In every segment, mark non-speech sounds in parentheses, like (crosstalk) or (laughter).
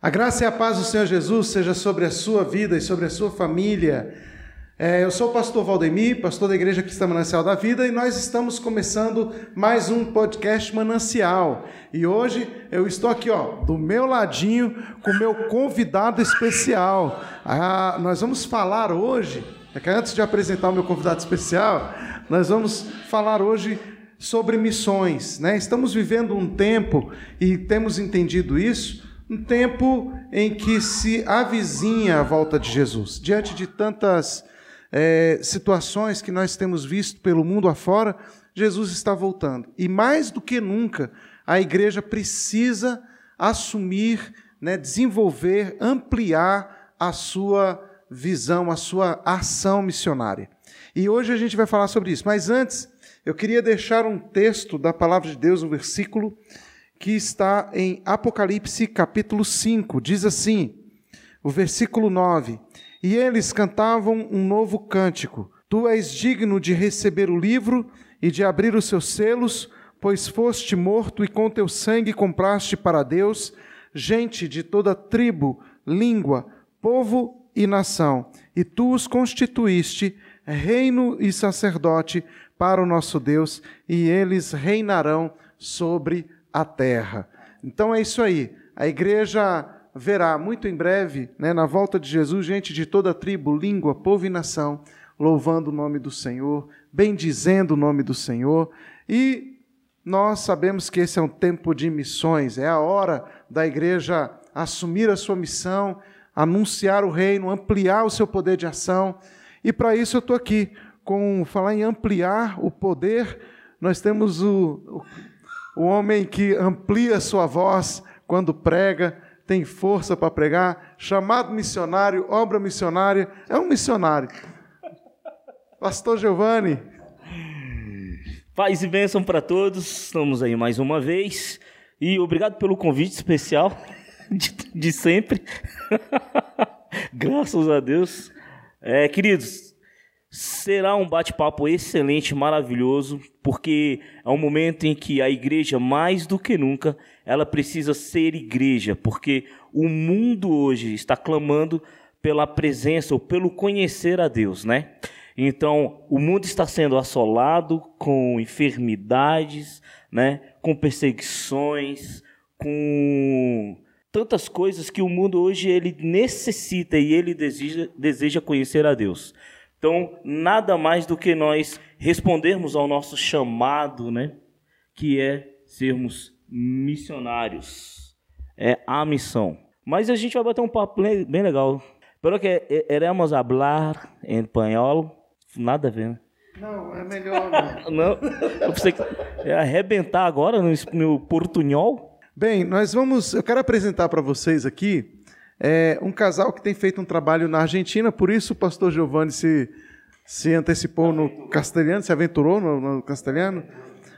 A graça e a paz do Senhor Jesus seja sobre a sua vida e sobre a sua família. É, eu sou o pastor Valdemir, pastor da Igreja Cristã Manancial da Vida, e nós estamos começando mais um podcast Manancial. E hoje eu estou aqui, ó, do meu ladinho, com o meu convidado especial. Ah, nós vamos falar hoje, é que antes de apresentar o meu convidado especial, nós vamos falar hoje sobre missões. Né? Estamos vivendo um tempo, e temos entendido isso, um tempo em que se avizinha a volta de Jesus. Diante de tantas é, situações que nós temos visto pelo mundo afora, Jesus está voltando. E mais do que nunca, a igreja precisa assumir, né, desenvolver, ampliar a sua visão, a sua ação missionária. E hoje a gente vai falar sobre isso. Mas antes, eu queria deixar um texto da palavra de Deus, um versículo que está em Apocalipse capítulo 5. Diz assim, o versículo 9: E eles cantavam um novo cântico: Tu és digno de receber o livro e de abrir os seus selos, pois foste morto e com teu sangue compraste para Deus gente de toda tribo, língua, povo e nação, e tu os constituíste reino e sacerdote para o nosso Deus, e eles reinarão sobre a terra. Então é isso aí. A igreja verá muito em breve, né, na volta de Jesus, gente de toda tribo, língua, povo e nação, louvando o nome do Senhor, bendizendo o nome do Senhor. E nós sabemos que esse é um tempo de missões, é a hora da igreja assumir a sua missão, anunciar o reino, ampliar o seu poder de ação. E para isso eu estou aqui, com falar em ampliar o poder, nós temos o, o homem que amplia sua voz quando prega, tem força para pregar, chamado missionário, obra missionária, é um missionário. Pastor Giovanni. Paz e bênção para todos, estamos aí mais uma vez. E obrigado pelo convite especial (laughs) de, de sempre. (laughs) Graças a Deus. É, queridos, Será um bate-papo excelente, maravilhoso, porque é um momento em que a igreja, mais do que nunca, ela precisa ser igreja, porque o mundo hoje está clamando pela presença ou pelo conhecer a Deus, né? Então, o mundo está sendo assolado com enfermidades, né? Com perseguições, com tantas coisas que o mundo hoje ele necessita e ele deseja, deseja conhecer a Deus. Então, nada mais do que nós respondermos ao nosso chamado, né? Que é sermos missionários. É a missão. Mas a gente vai bater um papo bem legal. Pero que iremos hablar em espanhol. Nada a ver, né? Não, é melhor não. (laughs) não eu pensei que é arrebentar agora no, no portunhol. Bem, nós vamos. Eu quero apresentar para vocês aqui é um casal que tem feito um trabalho na Argentina, por isso o pastor Giovanni se, se antecipou no castelhano, se aventurou no, no castelhano.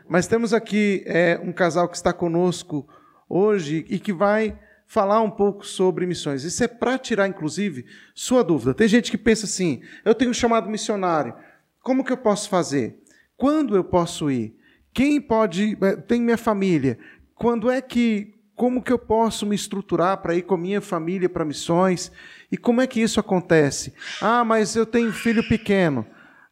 Mas temos aqui é, um casal que está conosco hoje e que vai falar um pouco sobre missões. Isso é para tirar, inclusive, sua dúvida. Tem gente que pensa assim: eu tenho um chamado missionário, como que eu posso fazer? Quando eu posso ir? Quem pode. É, tem minha família. Quando é que como que eu posso me estruturar para ir com a minha família para missões? E como é que isso acontece? Ah, mas eu tenho filho pequeno.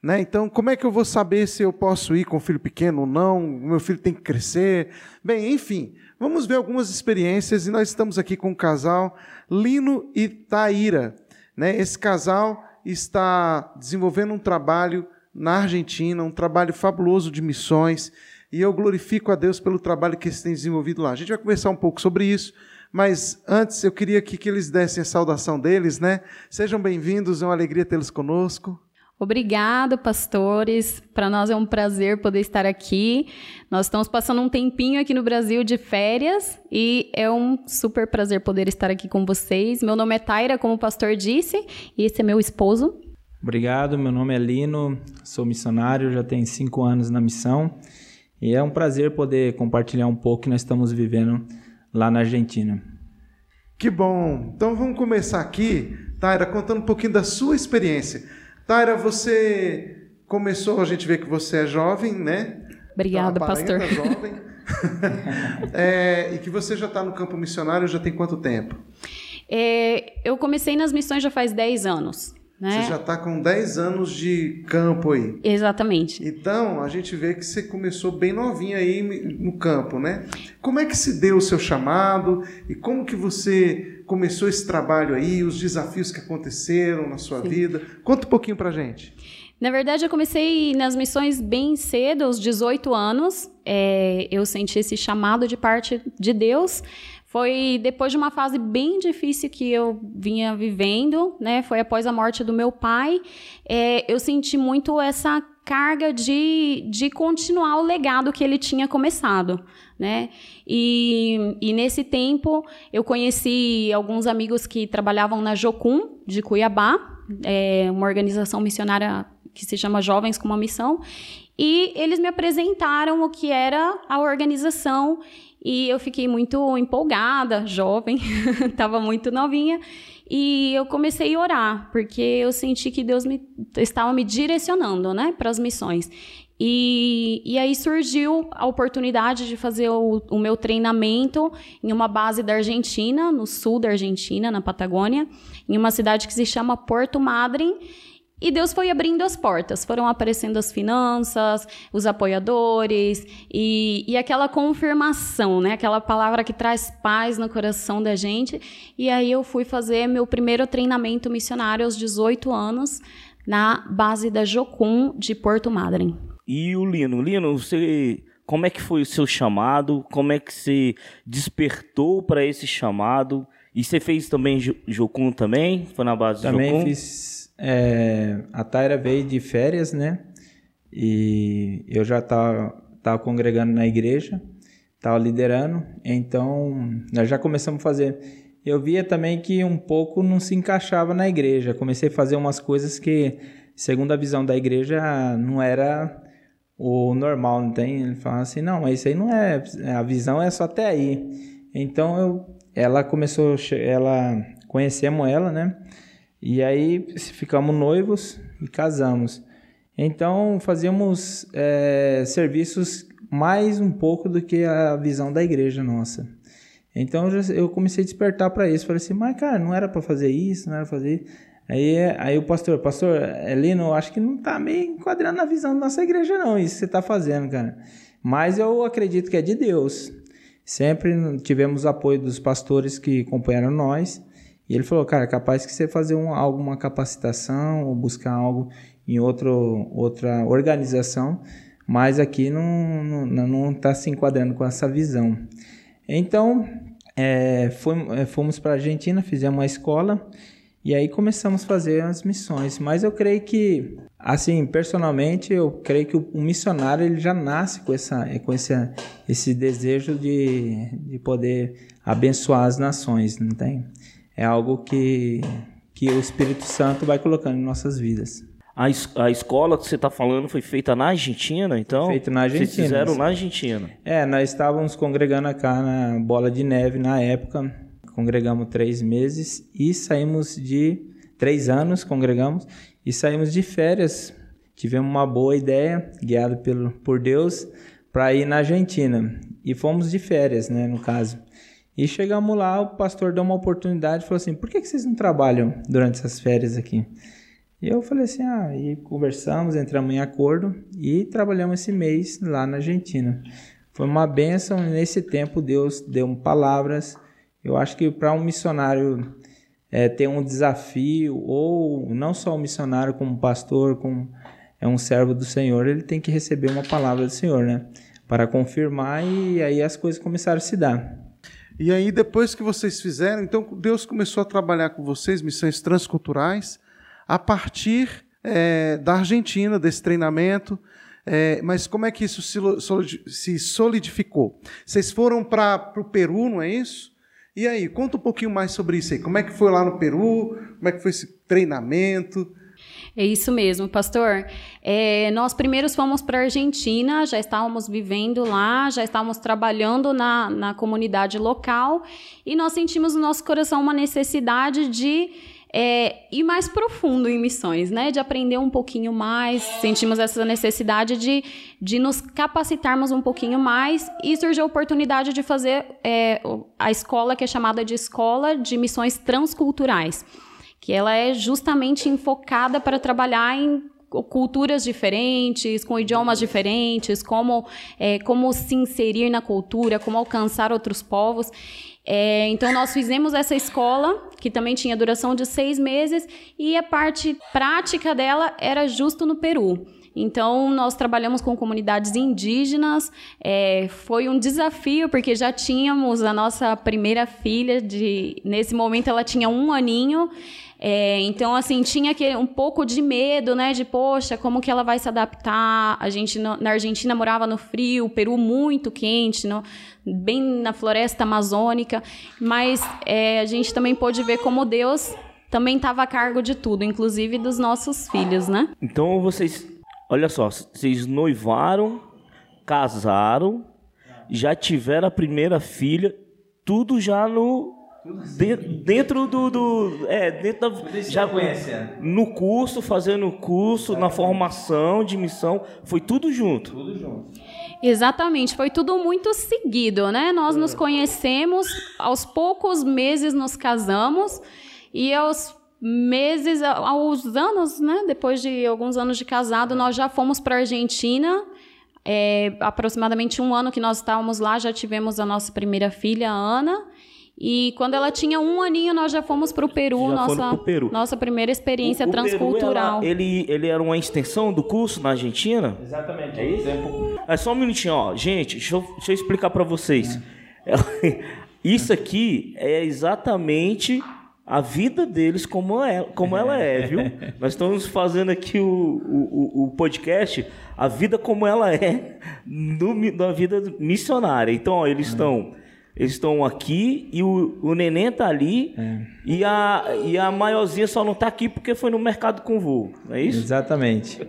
Né? Então, como é que eu vou saber se eu posso ir com filho pequeno ou não? O meu filho tem que crescer. Bem, enfim, vamos ver algumas experiências e nós estamos aqui com o casal Lino e Taíra. Né? Esse casal está desenvolvendo um trabalho na Argentina, um trabalho fabuloso de missões e eu glorifico a Deus pelo trabalho que eles têm desenvolvido lá. A gente vai conversar um pouco sobre isso, mas antes eu queria que, que eles dessem a saudação deles, né? Sejam bem-vindos, é uma alegria tê-los conosco. Obrigado, pastores. Para nós é um prazer poder estar aqui. Nós estamos passando um tempinho aqui no Brasil de férias e é um super prazer poder estar aqui com vocês. Meu nome é Taira, como o pastor disse, e esse é meu esposo. Obrigado, meu nome é Lino, sou missionário, já tenho cinco anos na missão e é um prazer poder compartilhar um pouco que nós estamos vivendo lá na Argentina. Que bom! Então vamos começar aqui, Taira, contando um pouquinho da sua experiência. Taira, você começou, a gente vê que você é jovem, né? Obrigada, então, pastor. Jovem. (laughs) é, e que você já está no campo missionário já tem quanto tempo? É, eu comecei nas missões já faz 10 anos. Né? Você já está com 10 anos de campo aí. Exatamente. Então, a gente vê que você começou bem novinha aí no campo, né? Como é que se deu o seu chamado e como que você começou esse trabalho aí, os desafios que aconteceram na sua Sim. vida? Conta um pouquinho pra gente. Na verdade, eu comecei nas missões bem cedo, aos 18 anos. É, eu senti esse chamado de parte de Deus foi depois de uma fase bem difícil que eu vinha vivendo, né? Foi após a morte do meu pai. É, eu senti muito essa carga de, de continuar o legado que ele tinha começado, né? E, e nesse tempo eu conheci alguns amigos que trabalhavam na Jocum de Cuiabá, é uma organização missionária que se chama Jovens com uma Missão, e eles me apresentaram o que era a organização e eu fiquei muito empolgada, jovem, (laughs) estava muito novinha. E eu comecei a orar, porque eu senti que Deus me, estava me direcionando né, para as missões. E, e aí surgiu a oportunidade de fazer o, o meu treinamento em uma base da Argentina, no sul da Argentina, na Patagônia, em uma cidade que se chama Porto Madryn. E Deus foi abrindo as portas, foram aparecendo as finanças, os apoiadores e, e aquela confirmação, né? Aquela palavra que traz paz no coração da gente. E aí eu fui fazer meu primeiro treinamento missionário aos 18 anos na base da Jocum de Porto Madryn. E o Lino, Lino, você como é que foi o seu chamado? Como é que você despertou para esse chamado? E você fez também Jocum também? Foi na base também Jocum? Também fiz é, a Taira veio de férias, né? E eu já estava tava congregando na igreja, estava liderando, então nós já começamos a fazer. Eu via também que um pouco não se encaixava na igreja. Comecei a fazer umas coisas que, segundo a visão da igreja, não era o normal, não tem? Ele fala assim, não, mas isso aí não é, a visão é só até aí. Então eu, ela começou, ela conhecemos ela, né? E aí ficamos noivos e casamos. Então fazíamos é, serviços mais um pouco do que a visão da igreja nossa. Então eu comecei a despertar para isso. Falei assim, mas cara, não era para fazer isso, não era para fazer isso. Aí, aí o pastor, pastor Elino, eu acho que não está meio enquadrando na visão da nossa igreja, não, isso que você está fazendo, cara. Mas eu acredito que é de Deus. Sempre tivemos apoio dos pastores que acompanharam nós. E ele falou, cara, é capaz que você fazer um, alguma capacitação ou buscar algo em outro, outra organização, mas aqui não está não, não tá se enquadrando com essa visão. Então, é, é fomos para a Argentina, fizemos uma escola e aí começamos a fazer as missões. Mas eu creio que, assim, personalmente, eu creio que o, missionário ele já nasce com, essa, com esse, esse desejo de, de poder abençoar as nações, não tem? É algo que, que o Espírito Santo vai colocando em nossas vidas. A, es a escola que você está falando foi feita na Argentina, então? Feita na Argentina. Vocês fizeram na Argentina? É, nós estávamos congregando cá na Bola de Neve na época. Congregamos três meses e saímos de... Três anos congregamos e saímos de férias. Tivemos uma boa ideia, guiado pelo, por Deus, para ir na Argentina. E fomos de férias, né, no caso. E chegamos lá, o pastor deu uma oportunidade e falou assim: por que, que vocês não trabalham durante essas férias aqui? E eu falei assim: ah, e conversamos, entramos em acordo e trabalhamos esse mês lá na Argentina. Foi uma bênção, nesse tempo Deus deu palavras. Eu acho que para um missionário é, ter um desafio, ou não só um missionário, como pastor, como é um servo do Senhor, ele tem que receber uma palavra do Senhor, né? Para confirmar e aí as coisas começaram a se dar. E aí, depois que vocês fizeram, então Deus começou a trabalhar com vocês missões transculturais a partir é, da Argentina, desse treinamento. É, mas como é que isso se solidificou? Vocês foram para o Peru, não é isso? E aí, conta um pouquinho mais sobre isso aí. Como é que foi lá no Peru? Como é que foi esse treinamento? É isso mesmo, pastor. É, nós primeiros fomos para a Argentina, já estávamos vivendo lá, já estávamos trabalhando na, na comunidade local e nós sentimos no nosso coração uma necessidade de é, ir mais profundo em missões, né? De aprender um pouquinho mais. Sentimos essa necessidade de, de nos capacitarmos um pouquinho mais e surgiu a oportunidade de fazer é, a escola que é chamada de Escola de Missões Transculturais, que ela é justamente enfocada para trabalhar em culturas diferentes, com idiomas diferentes, como, é, como se inserir na cultura, como alcançar outros povos. É, então, nós fizemos essa escola, que também tinha duração de seis meses, e a parte prática dela era justo no Peru. Então, nós trabalhamos com comunidades indígenas. É, foi um desafio, porque já tínhamos a nossa primeira filha, de, nesse momento ela tinha um aninho. É, então, assim, tinha aquele, um pouco de medo, né? De, poxa, como que ela vai se adaptar? A gente no, na Argentina morava no frio, Peru muito quente, no, bem na floresta amazônica. Mas é, a gente também pôde ver como Deus também estava a cargo de tudo, inclusive dos nossos filhos, né? Então, vocês, olha só, vocês noivaram, casaram, já tiveram a primeira filha, tudo já no Dentro, dentro do, do, É, dentro da. Já conhece, No curso, fazendo o curso, na formação de missão, foi tudo junto. Tudo junto. Exatamente, foi tudo muito seguido, né? Nós nos conhecemos, aos poucos meses nos casamos, e aos meses, aos anos, né? Depois de alguns anos de casado, nós já fomos para a Argentina. É, aproximadamente um ano que nós estávamos lá, já tivemos a nossa primeira filha, Ana. E quando ela tinha um aninho, nós já fomos para o Peru, nossa, Peru. nossa primeira experiência o, o transcultural. Peru, ela, ele, ele era uma extensão do curso na Argentina? Exatamente. É isso? É só um minutinho, ó. Gente, deixa eu, deixa eu explicar para vocês. É. (laughs) Isso aqui é exatamente a vida deles como, é, como ela é, viu? (laughs) Nós estamos fazendo aqui o, o, o podcast, a vida como ela é no, na vida missionária. Então, ó, eles estão eles estão aqui e o, o neném tá ali é. e, a, e a maiorzinha só não tá aqui porque foi no mercado com voo, não é isso? Exatamente.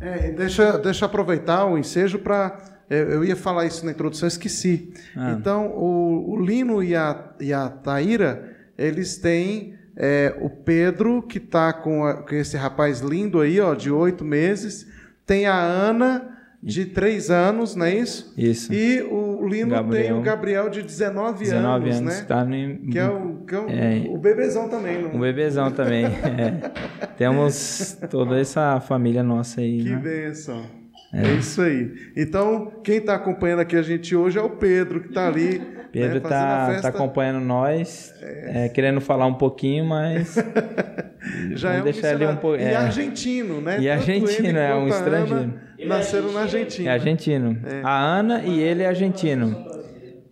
É, deixa, deixa eu aproveitar o ensejo para. É, eu ia falar isso na introdução, esqueci. Ah. Então, o, o, Lino e a, e a Taíra, eles têm é, o Pedro, que está com, com esse rapaz lindo aí, ó, de oito meses. Tem a Ana, de três anos, não é isso? Isso. E o Lino Gabriel. tem o Gabriel de 19, 19 anos, anos, né? Tá no... Que é o, que é o, é... o bebezão também. Não? O bebezão também. (laughs) é. Temos toda essa família nossa aí. Que né? bênção. É. é. isso aí. Então, quem está acompanhando aqui a gente hoje é o Pedro, que está ali. Pedro está né, tá, tá acompanhando nós, é. É, querendo falar um pouquinho, mas. (laughs) Já Vamos é um deixar ele um pouco. E é. argentino, né? E Tanto argentino, é um estrangeiro. Ana nasceram na Argentina. É argentino. É. A Ana e ele é argentino.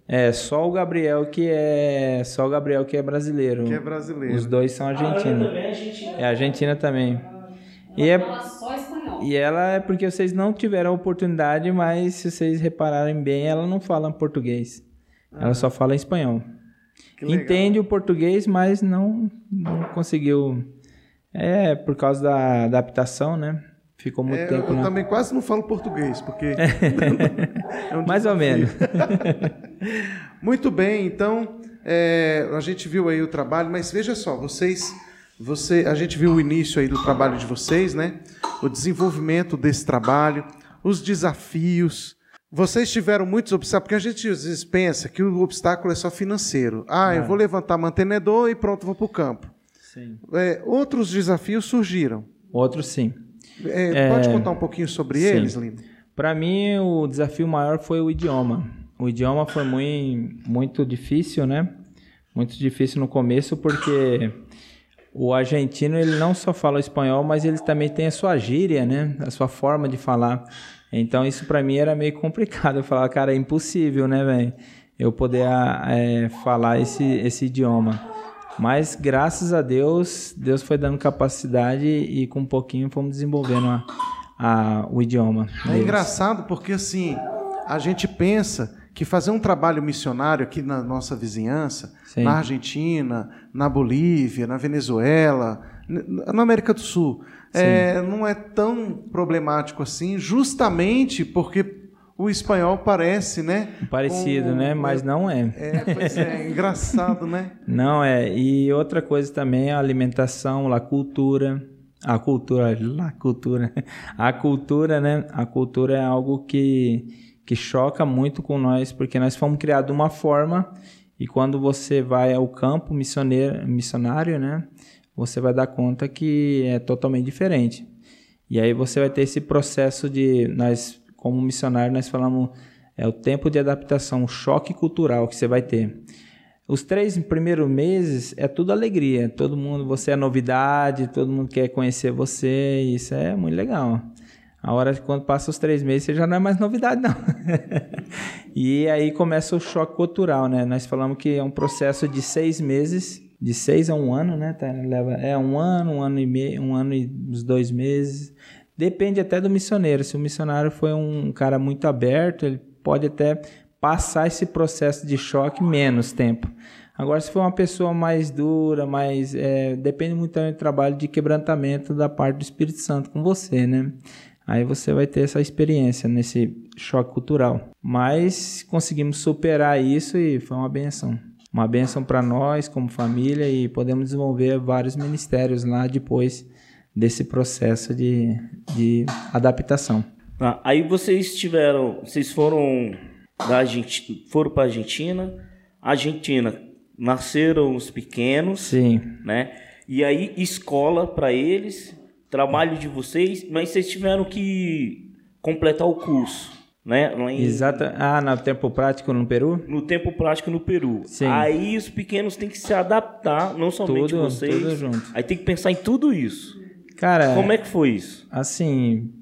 É, só o Gabriel que é. Só o Gabriel que é brasileiro. Que é brasileiro. Os dois são argentinos. É argentina também. E é. E ela é porque vocês não tiveram a oportunidade, mas se vocês repararem bem, ela não fala português. Ah. Ela só fala espanhol. Entende o português, mas não, não conseguiu. É por causa da adaptação, né? Ficou muito é, tempo. Eu, eu também quase não falo português, porque. (laughs) (laughs) é um Mais ou menos. (laughs) muito bem, então é, a gente viu aí o trabalho, mas veja só, vocês você, a gente viu o início aí do trabalho de vocês, né? O desenvolvimento desse trabalho, os desafios. Vocês tiveram muitos obstáculos, porque a gente às vezes pensa que o obstáculo é só financeiro. Ah, é. eu vou levantar mantenedor e pronto, vou para o campo. Sim. É, outros desafios surgiram. Outros sim. É, pode é, contar um pouquinho sobre sim. eles, Lino? Para mim, o desafio maior foi o idioma. O idioma foi muito, muito difícil, né? Muito difícil no começo, porque o argentino ele não só fala espanhol, mas ele também tem a sua gíria, né? A sua forma de falar. Então isso para mim era meio complicado. Eu falava, cara, é impossível, né, velho? Eu poder é, falar esse, esse idioma. Mas graças a Deus, Deus foi dando capacidade e com um pouquinho fomos desenvolvendo a, a, o idioma. É engraçado porque assim, a gente pensa que fazer um trabalho missionário aqui na nossa vizinhança, Sim. na Argentina, na Bolívia, na Venezuela, na América do Sul, é, não é tão problemático assim, justamente porque o espanhol parece, né? Parecido, com... né? Mas não é. É, pois é, (laughs) engraçado, né? Não é. E outra coisa também é a alimentação, a cultura. A cultura, a cultura. A cultura, né? A cultura é algo que, que choca muito com nós, porque nós fomos criados de uma forma e quando você vai ao campo missioneiro, missionário, né? Você vai dar conta que é totalmente diferente. E aí você vai ter esse processo de nós como missionário nós falamos é o tempo de adaptação, o choque cultural que você vai ter. Os três primeiros meses é tudo alegria, todo mundo, você é novidade, todo mundo quer conhecer você, isso é muito legal. A hora quando passa os três meses, você já não é mais novidade, não. (laughs) e aí começa o choque cultural, né? Nós falamos que é um processo de seis meses, de seis a um ano, né? Tá? Leva, é um ano, um ano e meio, um ano e uns dois meses. Depende até do missionário. Se o missionário foi um cara muito aberto, ele pode até passar esse processo de choque menos tempo. Agora, se for uma pessoa mais dura, mais. É, depende muito do trabalho de quebrantamento da parte do Espírito Santo com você, né? Aí você vai ter essa experiência nesse choque cultural. Mas conseguimos superar isso e foi uma benção. Uma benção para nós como família e podemos desenvolver vários ministérios lá depois desse processo de, de adaptação. Ah, aí vocês tiveram, vocês foram da Argentina, foram para a Argentina, Argentina nasceram os pequenos, sim, né? E aí escola para eles trabalho de vocês, mas vocês tiveram que completar o curso, né? Em... Exato. Ah, no tempo prático no Peru? No tempo prático no Peru. Sim. Aí os pequenos têm que se adaptar, não somente tudo, vocês. Tudo junto. Aí tem que pensar em tudo isso. Cara, como é que foi isso? Assim,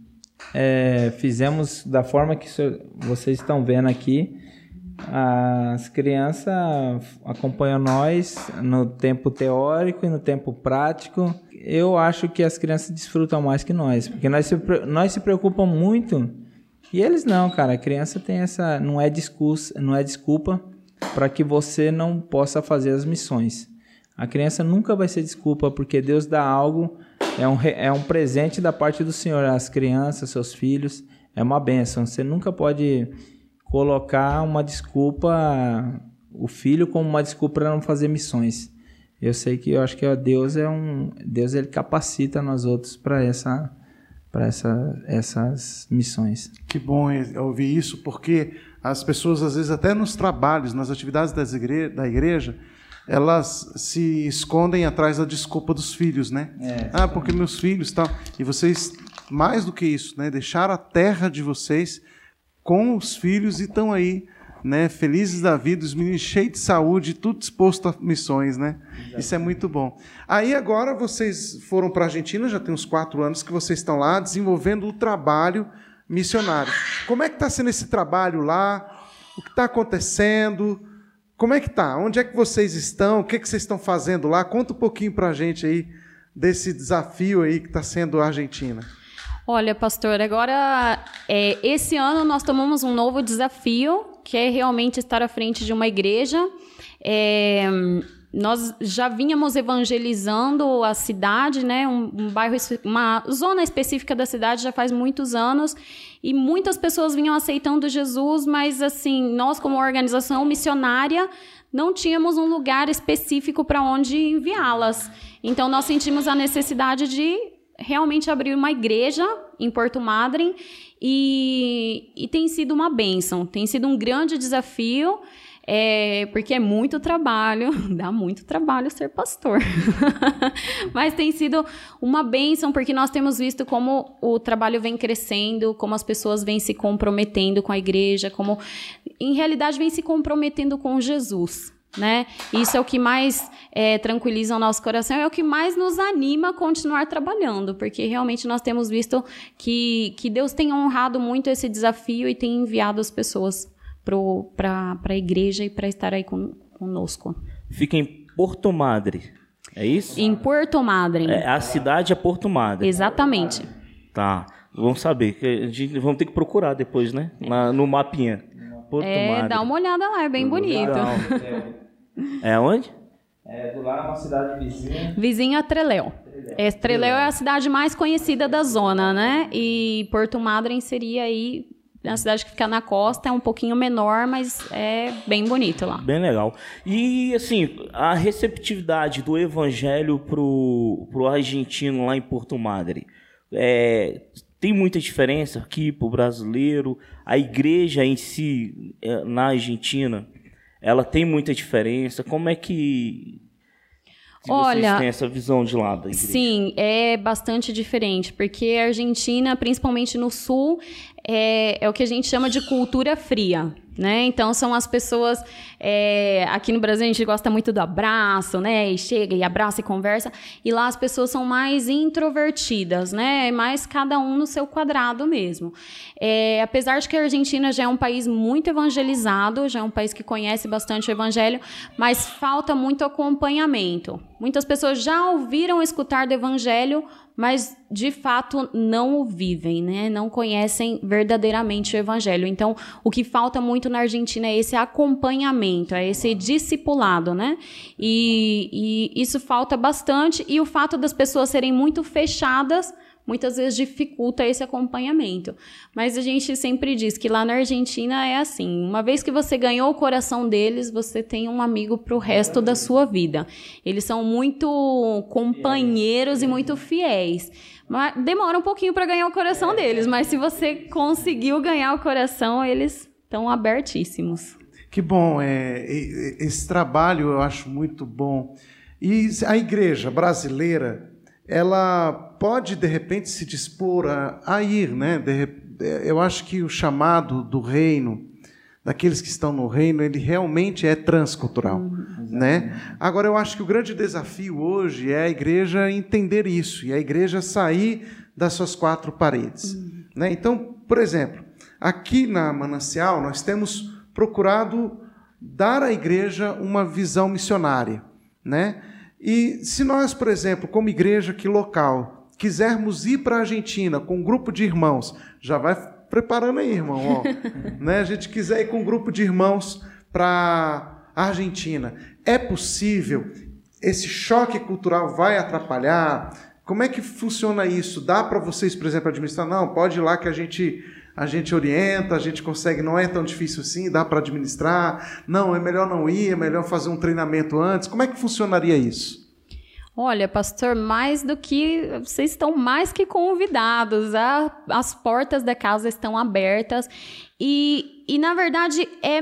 é, fizemos da forma que vocês estão vendo aqui. As crianças acompanham nós no tempo teórico e no tempo prático eu acho que as crianças desfrutam mais que nós, porque nós se, nós se preocupam muito e eles não, cara. A criança tem essa, não é discurso, não é desculpa para que você não possa fazer as missões. A criança nunca vai ser desculpa porque Deus dá algo, é um, é um presente da parte do Senhor às crianças, seus filhos, é uma bênção. Você nunca pode colocar uma desculpa, o filho como uma desculpa para não fazer missões eu sei que eu acho que Deus é um Deus ele capacita nós outros para essa para essa, essas missões. Que bom ouvir isso, porque as pessoas às vezes até nos trabalhos, nas atividades das igre da igreja, elas se escondem atrás da desculpa dos filhos, né? É, ah, porque meus filhos tal. E vocês mais do que isso, né? Deixaram a terra de vocês com os filhos e estão aí né? Felizes da vida, os meninos cheios de saúde, tudo disposto a missões, né? Exatamente. Isso é muito bom. Aí agora vocês foram para a Argentina, já tem uns quatro anos que vocês estão lá desenvolvendo o trabalho missionário. Como é que está sendo esse trabalho lá? O que está acontecendo? Como é que está? Onde é que vocês estão? O que, é que vocês estão fazendo lá? Conta um pouquinho para a gente aí desse desafio aí que está sendo a Argentina. Olha, pastor, agora é, esse ano nós tomamos um novo desafio, que é realmente estar à frente de uma igreja. É, nós já vínhamos evangelizando a cidade, né? Um, um, bairro, uma zona específica da cidade já faz muitos anos e muitas pessoas vinham aceitando Jesus, mas assim nós como organização missionária não tínhamos um lugar específico para onde enviá-las. Então nós sentimos a necessidade de realmente abrir uma igreja em Porto Madryn e, e tem sido uma bênção, tem sido um grande desafio. É, porque é muito trabalho, (laughs) dá muito trabalho ser pastor. (laughs) Mas tem sido uma bênção, porque nós temos visto como o trabalho vem crescendo, como as pessoas vêm se comprometendo com a igreja, como em realidade vêm se comprometendo com Jesus né? Isso é o que mais é, tranquiliza o nosso coração, é o que mais nos anima a continuar trabalhando, porque realmente nós temos visto que, que Deus tem honrado muito esse desafio e tem enviado as pessoas para a igreja e para estar aí com, conosco. Fica em Porto Madre, é isso? Em Porto Madre. É, a cidade é Porto Madre. Exatamente. Tá, vamos saber, a gente, vamos ter que procurar depois, né? Lá no mapinha. Porto é, Madre. dá uma olhada lá, é bem bonito. (laughs) É onde? É do lado uma cidade vizinha. Vizinha a Treléu. É, Treléu é a cidade mais conhecida da zona, né? E Porto Madryn seria aí na cidade que fica na costa é um pouquinho menor, mas é bem bonito lá. Bem legal. E assim, a receptividade do evangelho pro, pro argentino lá em Porto Madre. É, tem muita diferença aqui pro brasileiro. A igreja em si, é, na Argentina, ela tem muita diferença. Como é que se Olha, vocês têm essa visão de igreja? Sim, é bastante diferente, porque a Argentina, principalmente no sul, é, é o que a gente chama de cultura fria. Né? Então são as pessoas é, aqui no Brasil a gente gosta muito do abraço, né? E chega e abraça e conversa. E lá as pessoas são mais introvertidas, né? Mais cada um no seu quadrado mesmo. É, apesar de que a Argentina já é um país muito evangelizado, já é um país que conhece bastante o evangelho, mas falta muito acompanhamento. Muitas pessoas já ouviram escutar do evangelho, mas de fato não o vivem, né? Não conhecem verdadeiramente o evangelho. Então, o que falta muito na Argentina é esse acompanhamento, é esse discipulado, né? E, e isso falta bastante e o fato das pessoas serem muito fechadas muitas vezes dificulta esse acompanhamento. Mas a gente sempre diz que lá na Argentina é assim: uma vez que você ganhou o coração deles, você tem um amigo para o resto da sua vida. Eles são muito companheiros e muito fiéis. Demora um pouquinho para ganhar o coração deles, mas se você conseguiu ganhar o coração, eles estão abertíssimos. Que bom, é, esse trabalho eu acho muito bom. E a igreja brasileira, ela pode de repente se dispor a, a ir, né? De, eu acho que o chamado do reino, daqueles que estão no reino, ele realmente é transcultural, uhum, né? Agora eu acho que o grande desafio hoje é a igreja entender isso e a igreja sair das suas quatro paredes, uhum. né? Então, por exemplo, aqui na Manancial nós temos procurado dar à igreja uma visão missionária, né? E se nós, por exemplo, como igreja aqui local, quisermos ir para a Argentina com um grupo de irmãos, já vai preparando aí, irmão. Ó, (laughs) né? A gente quiser ir com um grupo de irmãos para a Argentina, é possível? Esse choque cultural vai atrapalhar? Como é que funciona isso? Dá para vocês, por exemplo, administrar? Não, pode ir lá que a gente a gente orienta, a gente consegue, não é tão difícil assim, dá para administrar. Não, é melhor não ir, é melhor fazer um treinamento antes. Como é que funcionaria isso? Olha, pastor, mais do que vocês estão mais que convidados. A, as portas da casa estão abertas e, e na verdade, é,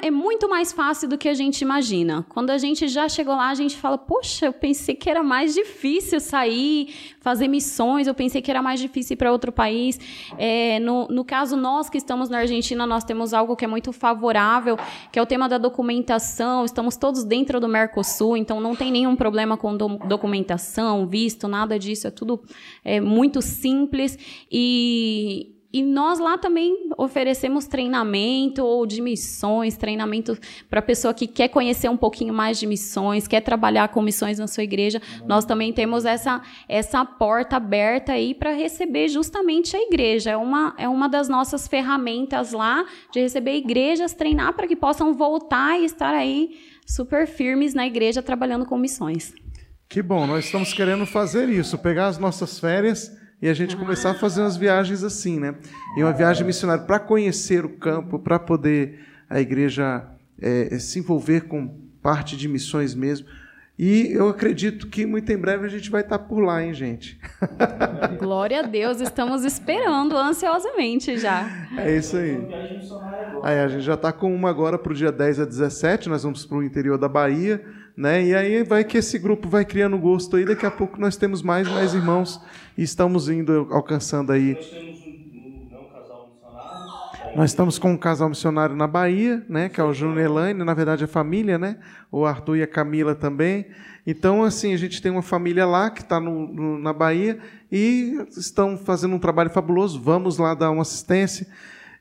é muito mais fácil do que a gente imagina. Quando a gente já chegou lá, a gente fala: Poxa, eu pensei que era mais difícil sair, fazer missões, eu pensei que era mais difícil ir para outro país. É, no, no caso, nós que estamos na Argentina, nós temos algo que é muito favorável, que é o tema da documentação. Estamos todos dentro do Mercosul, então não tem nenhum problema com do, documentação, visto, nada disso. É tudo é, muito simples. E e nós lá também oferecemos treinamento ou de missões, treinamento para a pessoa que quer conhecer um pouquinho mais de missões, quer trabalhar com missões na sua igreja. Nós também temos essa, essa porta aberta aí para receber justamente a igreja. É uma, é uma das nossas ferramentas lá de receber igrejas, treinar para que possam voltar e estar aí super firmes na igreja trabalhando com missões. Que bom, nós estamos querendo fazer isso, pegar as nossas férias e a gente começar a fazer umas viagens assim, né? E uma viagem missionária para conhecer o campo, para poder a igreja é, se envolver com parte de missões mesmo. E eu acredito que muito em breve a gente vai estar por lá, hein, gente? (laughs) Glória a Deus, estamos esperando ansiosamente já. É isso aí. aí a gente já está com uma agora para o dia 10 a 17, nós vamos para o interior da Bahia né? E aí vai que esse grupo vai criando gosto aí, daqui a pouco nós temos mais e mais irmãos e estamos indo alcançando aí. Nós estamos com um casal missionário na Bahia, né, que é o Júnior Elaine, na verdade a família, né, o Arthur e a Camila também. Então, assim, a gente tem uma família lá que está na Bahia e estão fazendo um trabalho fabuloso. Vamos lá dar uma assistência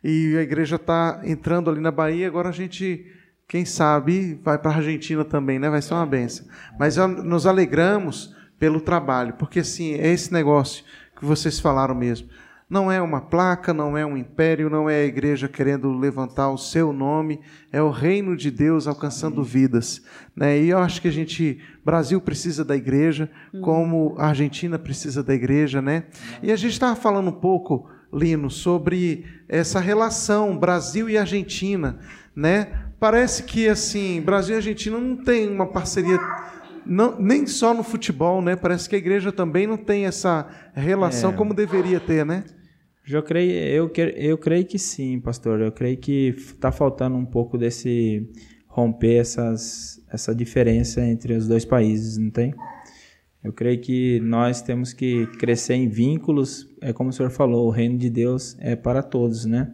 e a igreja está entrando ali na Bahia. Agora a gente quem sabe vai para a Argentina também, né? Vai ser uma benção. Mas nos alegramos pelo trabalho, porque assim, é esse negócio que vocês falaram mesmo. Não é uma placa, não é um império, não é a igreja querendo levantar o seu nome, é o reino de Deus alcançando vidas. Né? E eu acho que a gente, Brasil precisa da igreja, como a Argentina precisa da igreja, né? E a gente estava falando um pouco Lino, sobre essa relação Brasil e Argentina, né? Parece que assim, Brasil e Argentina não tem uma parceria não, nem só no futebol, né? Parece que a igreja também não tem essa relação é. como deveria ter, né? Eu creio, eu, eu creio que sim, pastor. Eu creio que está faltando um pouco desse romper essas, essa diferença entre os dois países, não tem? Eu creio que nós temos que crescer em vínculos, é como o senhor falou, o reino de Deus é para todos, né?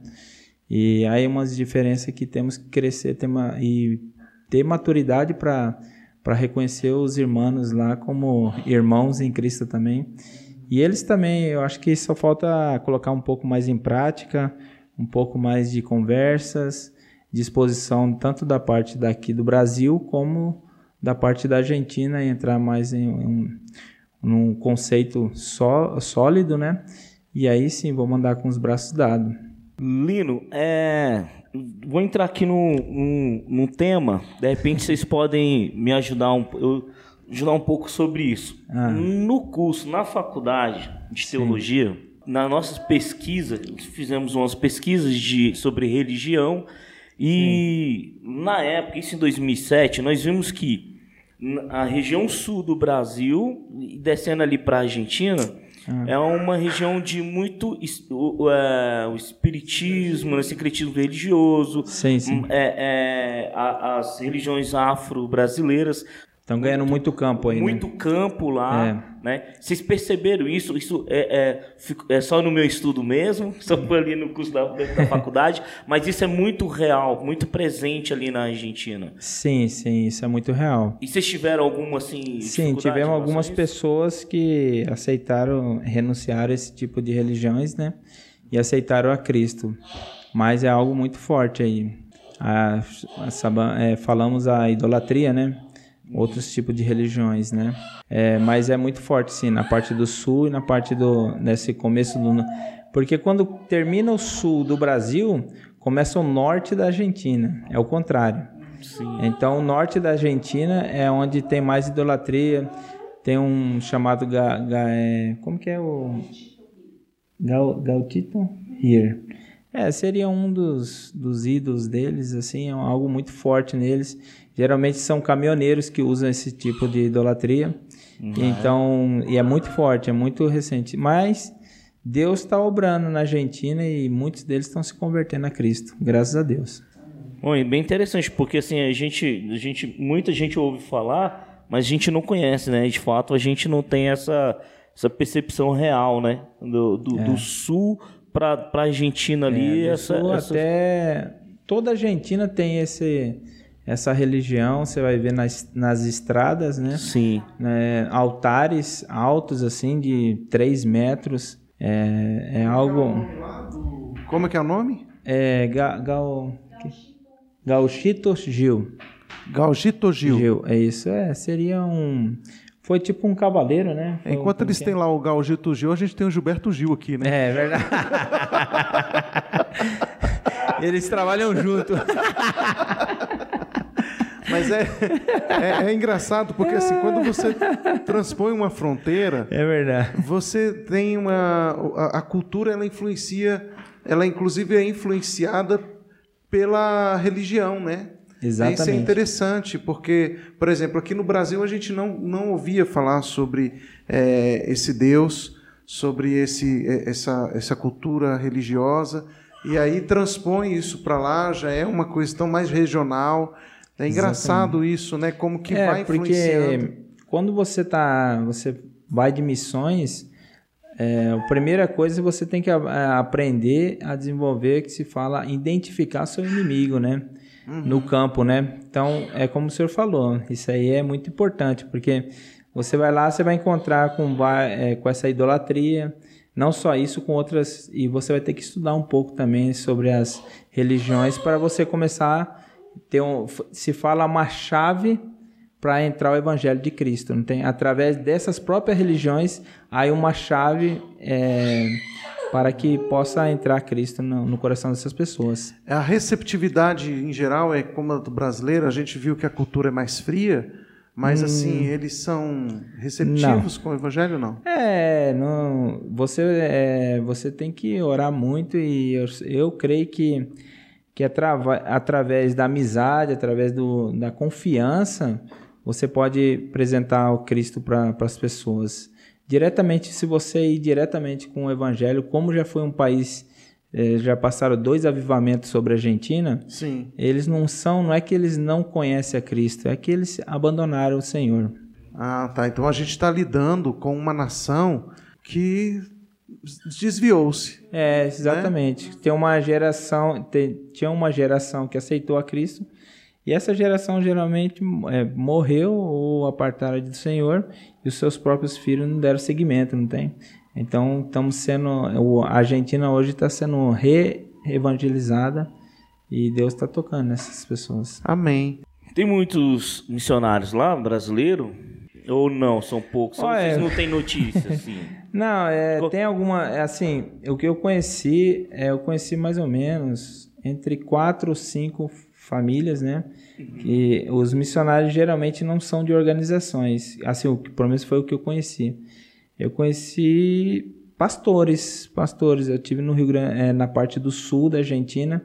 E aí umas diferenças que temos que crescer ter uma, e ter maturidade para para reconhecer os irmãos lá como irmãos em Cristo também. E eles também, eu acho que só falta colocar um pouco mais em prática, um pouco mais de conversas, disposição tanto da parte daqui do Brasil como da parte da Argentina entrar mais em um, num conceito só, sólido, né? E aí sim, vou mandar com os braços dados. Lino, é, vou entrar aqui num, num, num, tema, de repente vocês (laughs) podem me ajudar um, eu, ajudar um pouco sobre isso. Ah. No curso, na faculdade de teologia, sim. na nossas pesquisas, fizemos umas pesquisas de, sobre religião e sim. na época, isso em 2007, nós vimos que a região sul do Brasil, descendo ali para a Argentina, ah. é uma região de muito o, é, o espiritismo, o secretismo religioso, sim, sim. É, é, as religiões afro-brasileiras Estão ganhando muito, campo aí, Muito né? campo lá, é. né? Vocês perceberam isso? Isso é, é, é, só no meu estudo mesmo, (laughs) só ali no curso da, da faculdade, mas isso é muito real, muito presente ali na Argentina. Sim, sim, isso é muito real. E vocês tiveram alguma, assim, Sim, tivemos algumas pessoas que aceitaram, renunciaram a esse tipo de religiões, né? E aceitaram a Cristo. Mas é algo muito forte aí. A, a, é, falamos a idolatria, né? Outros tipos de religiões, né? É, mas é muito forte, sim, na parte do sul e na parte do nesse começo do porque quando termina o sul do Brasil começa o norte da Argentina, é o contrário. Sim. Então o norte da Argentina é onde tem mais idolatria, tem um chamado ga, ga, é, como que é o Gal, Gautito Here. É, seria um dos, dos ídolos deles, assim, é algo muito forte neles. Geralmente são caminhoneiros que usam esse tipo de idolatria. Uhum. Então, e é muito forte, é muito recente. Mas Deus está obrando na Argentina e muitos deles estão se convertendo a Cristo, graças a Deus. Bom, e bem interessante, porque assim, a gente, a gente, muita gente ouve falar, mas a gente não conhece, né? De fato, a gente não tem essa, essa percepção real, né? Do, do, é. do sul para a Argentina ali. É, essa, essa... Até toda a Argentina tem esse essa religião, você vai ver nas, nas estradas, né? Sim. É, altares altos, assim, de 3 metros. É, é algo... Como é que é o nome? É ga, gal, Gauchitos Gil. Gauchito Gil. Gil. É isso, é. Seria um... Foi tipo um cavaleiro, né? Foi Enquanto eles têm lá o Gauchito Gil, a gente tem o Gilberto Gil aqui, né? É, verdade. (laughs) eles trabalham junto. (laughs) Mas é, é, é, engraçado porque assim, quando você transpõe uma fronteira, é verdade. Você tem uma a, a cultura ela influencia, ela inclusive é influenciada pela religião, né? Exatamente. Isso é interessante, porque, por exemplo, aqui no Brasil a gente não, não ouvia falar sobre é, esse Deus, sobre esse, é, essa, essa cultura religiosa, e aí transpõe isso para lá, já é uma questão mais regional. É engraçado Exatamente. isso, né? Como que é, vai influenciando. Porque quando você tá, você vai de missões, é, a primeira coisa você tem que aprender a desenvolver que se fala identificar seu inimigo, né? Uhum. No campo, né? Então é como o senhor falou, isso aí é muito importante porque você vai lá, você vai encontrar com, é, com essa idolatria, não só isso, com outras e você vai ter que estudar um pouco também sobre as religiões para você começar tem um, se fala uma chave para entrar o evangelho de Cristo. Não tem através dessas próprias religiões há uma chave é, para que possa entrar Cristo no, no, coração dessas pessoas. É, a receptividade em geral é como a do brasileiro. A gente viu que a cultura é mais fria, Mas assim, eles são receptivos com o evangelho não? É, não, você, é, você tem que orar muito e eu, eu creio que, que atrava, através da amizade, através do, da confiança, você pode apresentar o Cristo para as pessoas. Diretamente, se você ir diretamente com o evangelho, como já foi um país é, já passaram dois avivamentos sobre a Argentina, Sim. eles não são, não é que eles não conhecem a Cristo, é que eles abandonaram o Senhor. Ah, tá. Então a gente está lidando com uma nação que desviou-se. É, exatamente. Tem uma geração, tem, tinha uma geração que aceitou a Cristo e essa geração geralmente é, morreu ou apartaram do Senhor e os seus próprios filhos não deram seguimento, não tem? Então, estamos sendo. A Argentina hoje está sendo re-evangelizada e Deus está tocando nessas pessoas. Amém. Tem muitos missionários lá, brasileiro? Ou não? São poucos? Olha, Vocês não têm notícia, assim? (laughs) não, é, tem alguma. É assim, o que eu conheci, é, eu conheci mais ou menos entre quatro ou cinco famílias, né? Uhum. Que os missionários geralmente não são de organizações. Assim, o pelo menos foi o que eu conheci. Eu conheci pastores, pastores. Eu tive no Rio Grande, é, na parte do sul da Argentina.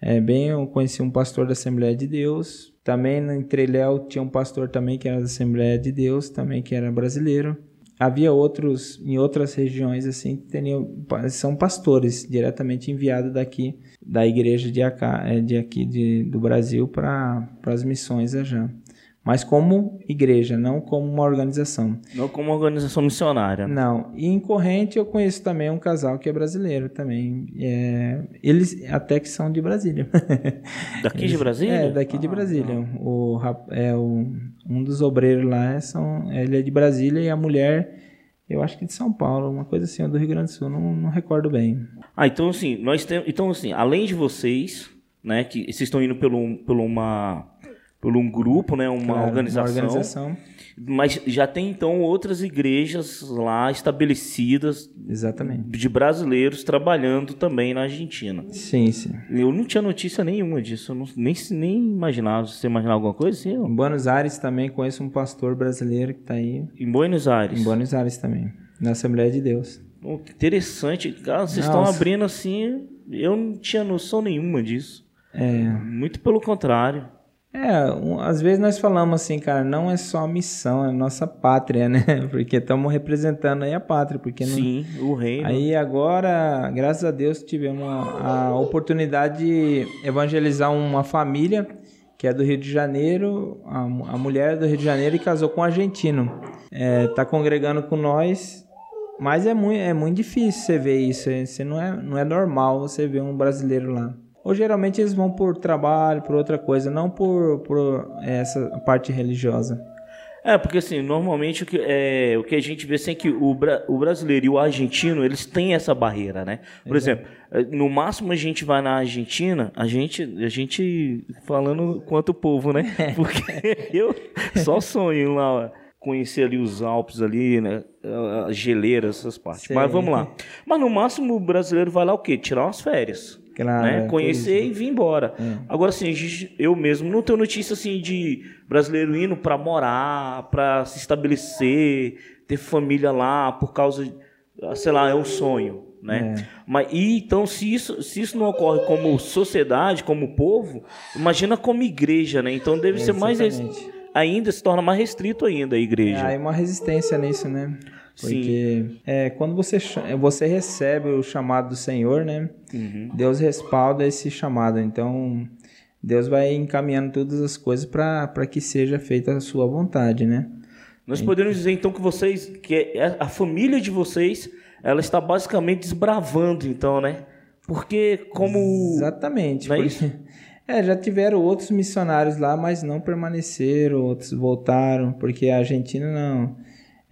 É, bem, eu conheci um pastor da Assembleia de Deus. Também em Treléu tinha um pastor também que era da Assembleia de Deus, também que era brasileiro. Havia outros em outras regiões assim que teriam, são pastores diretamente enviados daqui da igreja de, é, de aqui de, do Brasil para as missões já mas como igreja, não como uma organização. Não como uma organização missionária. Não. E em corrente eu conheço também um casal que é brasileiro também. É, eles até que são de Brasília. (laughs) Daqui eles, de Brasília? É, daqui ah, de Brasília. O, é, o, um dos obreiros lá são, ele é de Brasília e a mulher, eu acho que de São Paulo, uma coisa assim, do Rio Grande do Sul, não, não recordo bem. Ah, então assim, nós temos, então assim, além de vocês, né, que vocês estão indo pelo, pelo uma por um grupo, né, uma, claro, organização, uma organização. Mas já tem então outras igrejas lá estabelecidas, exatamente, de brasileiros trabalhando também na Argentina. Sim, sim. Eu não tinha notícia nenhuma disso, eu não, nem nem imaginava. Você imaginava alguma coisa assim? Em Buenos Aires também conheço um pastor brasileiro que está aí. Em Buenos Aires. Em Buenos Aires também, na Assembleia de Deus. Oh, interessante, cara. Vocês Nossa. estão abrindo assim. Eu não tinha noção nenhuma disso. É. Muito pelo contrário. É, um, às vezes nós falamos assim, cara, não é só missão, é nossa pátria, (laughs) né? Porque estamos representando aí a pátria, porque não... Sim, o reino. Aí agora, graças a Deus, tivemos a, a oportunidade de evangelizar uma família que é do Rio de Janeiro, a, a mulher é do Rio de Janeiro e casou com um argentino. É, tá congregando com nós, mas é muito, é muito difícil você ver isso. Você não é, não é normal você ver um brasileiro lá. Ou geralmente eles vão por trabalho, por outra coisa, não por, por essa parte religiosa. É, porque assim, normalmente o que, é, o que a gente vê assim, é que o, o brasileiro e o argentino, eles têm essa barreira, né? Por Exato. exemplo, é, no máximo a gente vai na Argentina, a gente, a gente falando quanto povo, né? (laughs) Porque eu só sonho lá, conhecer ali os Alpes ali, né? As geleiras, essas partes. Mas vamos lá. Mas no máximo o brasileiro vai lá o quê? Tirar umas férias. Claro, né? É, Conhecer e vir embora. É. Agora, assim, eu mesmo não tenho notícia assim de brasileiro indo para morar, para se estabelecer, ter família lá por causa, sei lá, é um sonho, né? É. Mas e então se isso se isso não ocorre como sociedade, como povo, imagina como igreja, né? Então deve ser mais ainda se torna mais restrito ainda a igreja. É, há uma resistência nisso, né? Porque é, quando você, você recebe o chamado do Senhor, né? Uhum. Deus respalda esse chamado. Então, Deus vai encaminhando todas as coisas para que seja feita a sua vontade, né? Nós então, podemos dizer então que vocês, que é, a família de vocês, ela está basicamente desbravando, então, né? Porque como exatamente, não é, é, já tiveram outros missionários lá, mas não permaneceram, outros voltaram, porque a Argentina não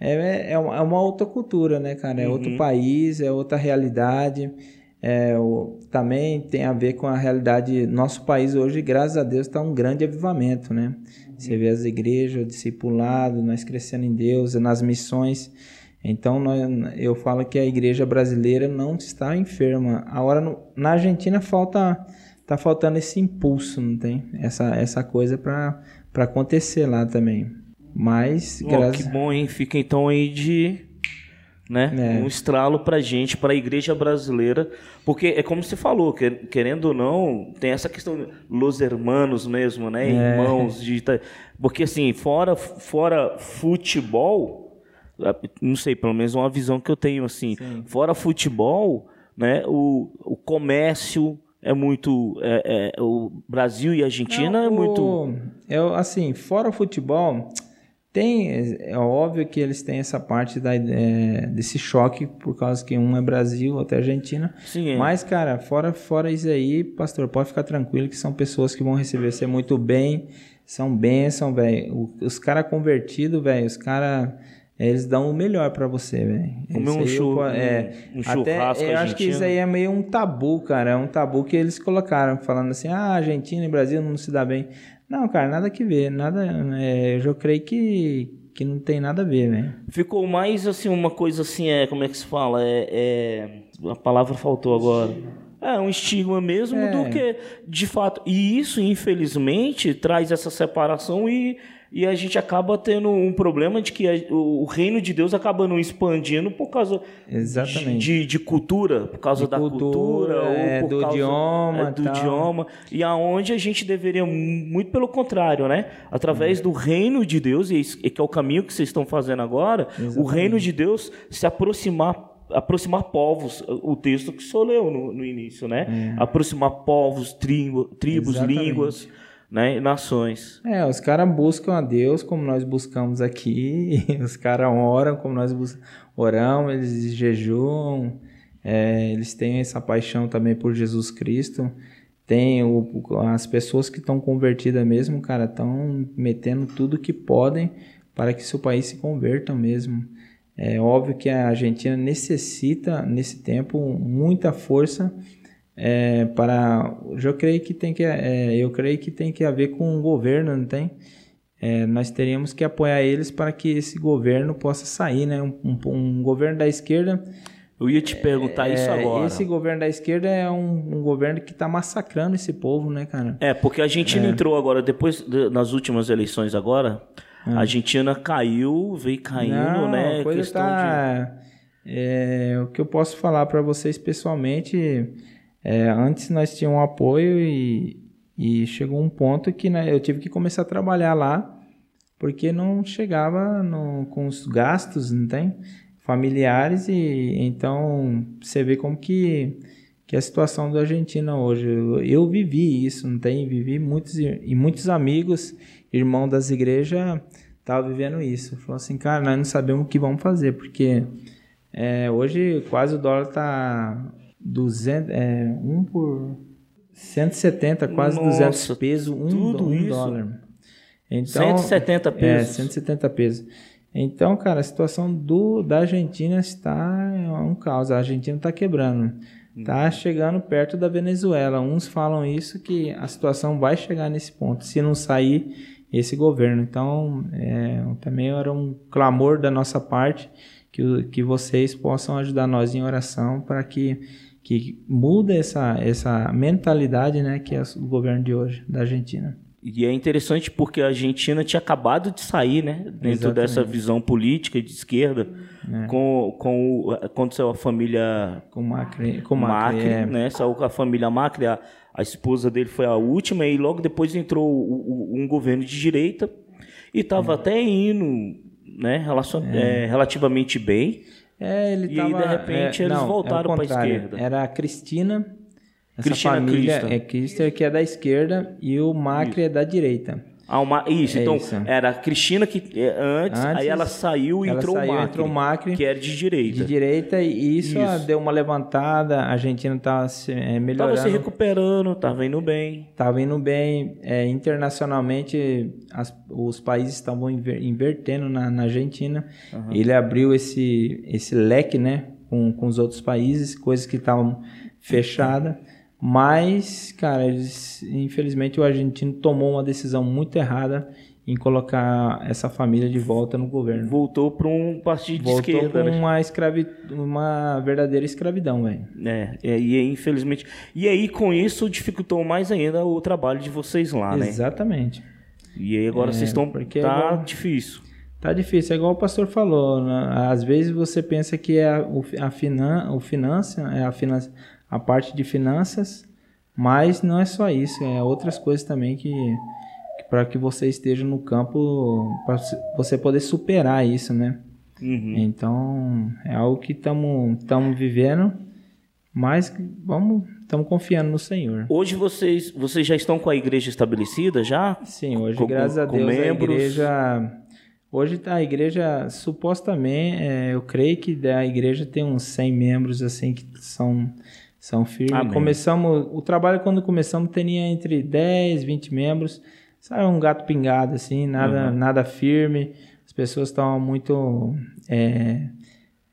é, é, é uma outra cultura, né, cara? É uhum. outro país, é outra realidade. É, o, também tem a ver com a realidade. Nosso país hoje, graças a Deus, está um grande avivamento, né? Uhum. Você vê as igrejas, o discipulado, nós crescendo em Deus, nas missões. Então, nós, eu falo que a igreja brasileira não está enferma. Agora, no, na Argentina, falta tá faltando esse impulso, não tem? Essa, essa coisa para acontecer lá também. Mas, Oh, graças que bom, hein? Fica então aí de né? É. Um estralo pra gente, pra igreja brasileira, porque é como você falou, que- querendo ou não, tem essa questão los hermanos mesmo, né? É. Irmãos de porque assim, fora fora futebol, não sei, pelo menos uma visão que eu tenho assim, fora futebol, né? O, o comércio é muito é- é, o Brasil e a Argentina Não, é muito o- eu, assim, fora o futebol, tem, é óbvio que eles têm essa parte da, é, desse choque, por causa que um é Brasil, outro é Argentina. Sim, é. Mas, cara, fora, fora isso aí, pastor, pode ficar tranquilo que são pessoas que vão receber você muito bem, são bênção, velho. Os caras convertidos, velho, os caras. Eles dão o melhor pra você, velho. Comer um chur- é, um- um até, churrasco Eu acho que isso aí é meio um tabu, cara. É um tabu que eles colocaram, falando assim: ah, Argentina e Brasil não se dá bem. Não, cara, nada que ver. Nada, é, eu já creio que, que não tem nada a ver, velho. Ficou mais assim, uma coisa assim, é, como é que se fala? É, é- a palavra faltou agora. É, um estigma mesmo É. do que, de fato. E isso, infelizmente, traz essa separação e, e a gente acaba tendo um problema de que a- o, reino de Deus acaba não expandindo por causa Exatamente. de, de cultura, por causa De da cultura, cultura, é, ou por do causa idioma, é, do tal. idioma, e aonde a gente deveria, muito pelo contrário, né? Através Hum. do reino de Deus, e esse- e que é o caminho que vocês estão fazendo agora, o reino de Deus se aproximar aproximar povos, o texto que o senhor leu no, no início, né? Aproximar povos, tribo, tribos, É. Exatamente. línguas, né? nações. É, os caras buscam a Deus como nós buscamos aqui, (laughs) os caras oram como nós oramos, eles jejuam, é, eles têm essa paixão também por Jesus Cristo. Tem o, as pessoas que estão convertidas mesmo, cara, estão metendo tudo que podem para que seu país se converta mesmo. É óbvio que a Argentina necessita, nesse tempo, muita força é, para eu creio que tem que é, eu creio que tem que haver com o governo não tem É, nós teríamos que apoiar eles para que esse governo possa sair né um, um- um governo da esquerda Eu ia te perguntar isso é, agora. esse governo da esquerda é um, um governo que está massacrando esse povo né cara É, porque a Argentina entrou agora, depois de- nas últimas eleições agora, a Argentina caiu, veio caindo, Não, né? a coisa questão de... tá. é, o que eu posso falar para vocês pessoalmente, é, antes nós tínhamos um apoio e, e chegou um ponto que né, eu tive que começar a trabalhar lá porque não chegava no- com os gastos, não tem? Familiares e então você vê como que que a situação da Argentina hoje. Eu, eu vivi isso, não tem? Vivi muitos e muitos amigos, irmão das igrejas, estavam vivendo isso. Falou assim, cara, nós não sabemos o que vamos fazer, porque é, hoje quase o dólar tá 200, é, um por 170, quase Nossa, 200 pesos, um, tudo um isso? dólar. Então, 170 é, pesos. 170 pesos. Então, cara, a situação do, da Argentina está um caos. A Argentina está quebrando. Está chegando perto da Venezuela. Uns falam isso que a situação vai chegar nesse ponto, se não sair esse governo. Então, é, também era um clamor da nossa parte que, que vocês possam ajudar nós em oração para que, que mude essa, essa mentalidade né, que é o governo de hoje, da Argentina. E é interessante porque a Argentina tinha acabado de sair, né? Dentro Exatamente. dessa visão política de esquerda, É. com, com o, aconteceu a família Com Macri, com Macri, Macri, é. né? Saiu com a família Macri, a, a esposa dele foi a última, e logo depois entrou o- o- um governo de direita e estava até indo né, relacion- é, relativamente bem. É, ele E aí, tava, de repente, é, eles não, voltaram é pra contrário. esquerda. Era a Cristina, essa Cristina família Christa. é Christer, que é da esquerda, e o Macri é da direita. Uma, isso, É então isso. era a Cristina que é, antes, Antes, aí ela saiu e ela entrou, saiu, o Macri, entrou o Macri, que era de direita. De direita, e isso, Isso. ah, deu uma levantada, a Argentina estava se, é, melhorando. se recuperando, tava indo bem. Estava indo bem. É, internacionalmente, as- os países estavam inver- invertendo na, na Argentina. Ele abriu esse, esse leque né, com, com os outros países, coisas que estavam fechadas. Mas, cara, eles, infelizmente o argentino tomou uma decisão muito errada em colocar essa família de volta no governo. Voltou para um partido de Voltou esquerda. com né? uma, escravi... uma verdadeira escravidão, velho. É, é, e aí, infelizmente. E aí, com isso, dificultou mais ainda o trabalho de vocês lá, né? Exatamente. E aí agora É, vocês estão. porque Tá igual- difícil. Tá difícil, é igual o pastor falou. né? Às vezes você pensa que é a, o, a, finan, o finança, é a, finan, a parte de finanças, mas não é só isso, é outras coisas também que, que para que você esteja no campo, para você poder superar isso, né? Uhum. Então, é algo que estamos vivendo, mas vamos, estamos confiando no Senhor. Hoje vocês, vocês já estão com a igreja estabelecida já? Sim, hoje, Com- graças a com Deus, membros? a igreja. Hoje tá, a igreja, supostamente, é, eu creio que a igreja tem uns 100 membros, assim, que são, são firmes. Começamos, o trabalho, quando começamos, tinha entre 10, 20 membros. Sabe, um gato pingado, assim, nada, Uhum. nada firme. As pessoas estavam muito, é,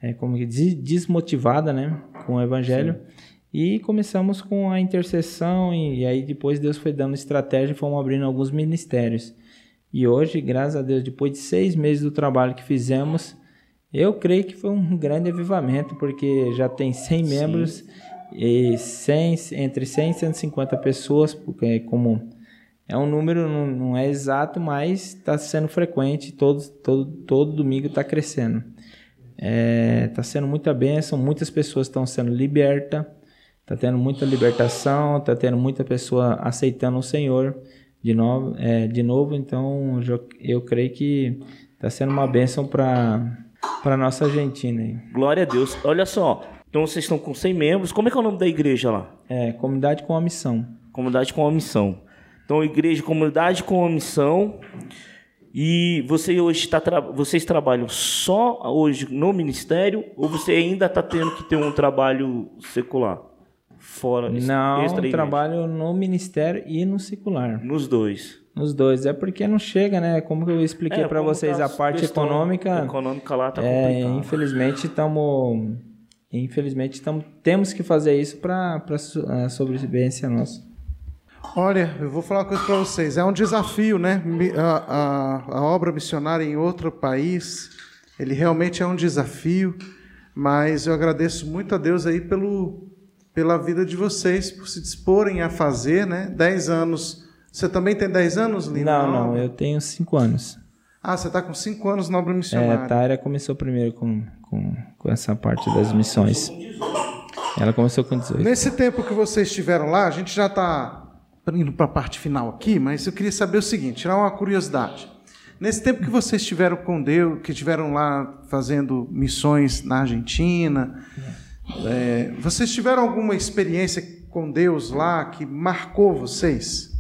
é, como que diz, desmotivadas, né, com o evangelho. E começamos com a intercessão e, e aí depois Deus foi dando estratégia e fomos abrindo alguns ministérios. E hoje, graças a Deus, depois de seis meses do trabalho que fizemos, eu creio que foi um grande avivamento, porque já tem 100 membros e 100, entre 100 e 150 pessoas, porque como é um número, não, não é exato, mas está sendo frequente, todo, todo, todo domingo está crescendo. Está sendo muita bênção, muitas pessoas estão sendo libertas, está tendo muita libertação, está tendo muita pessoa aceitando o Senhor de novo, é, de novo então eu, eu creio que está sendo uma bênção para a nossa Argentina. Glória a Deus. Olha só. Então vocês estão com 100 membros. Como é que é o nome da igreja lá? É, comunidade com a missão. Comunidade com a missão. Então, igreja, comunidade com a missão. E você hoje está tra... vocês trabalham só hoje no ministério ou você ainda está tendo que ter um trabalho secular? Fora Não, extra trabalho no ministério e no secular. Nos dois. Nos dois. É porque não chega, né? Como eu expliquei É, para vocês, tá a parte econômica. econômica lá tá É, complicado. infelizmente estamos infelizmente tamo, temos que fazer isso para a sobrevivência nossa. Olha, eu vou falar uma coisa para vocês. É um desafio, né? A, a, a obra missionária em outro país, ele realmente é um desafio. Mas eu agradeço muito a Deus aí pelo, pela vida de vocês, por se disporem a fazer, né? Dez anos. Você também tem dez anos, Lina? Não, não, eu tenho cinco anos. Ah, você está com cinco anos na obra É, missionária. a Taira começou primeiro com, com, com essa parte das missões. Ela começou com 18. Nesse tempo que vocês estiveram lá, a gente já está indo para a parte final aqui, mas eu queria saber o seguinte, tirar uma curiosidade. Nesse tempo que vocês estiveram com Deus, que estiveram lá fazendo missões na Argentina, é, vocês tiveram alguma experiência com Deus lá que marcou vocês?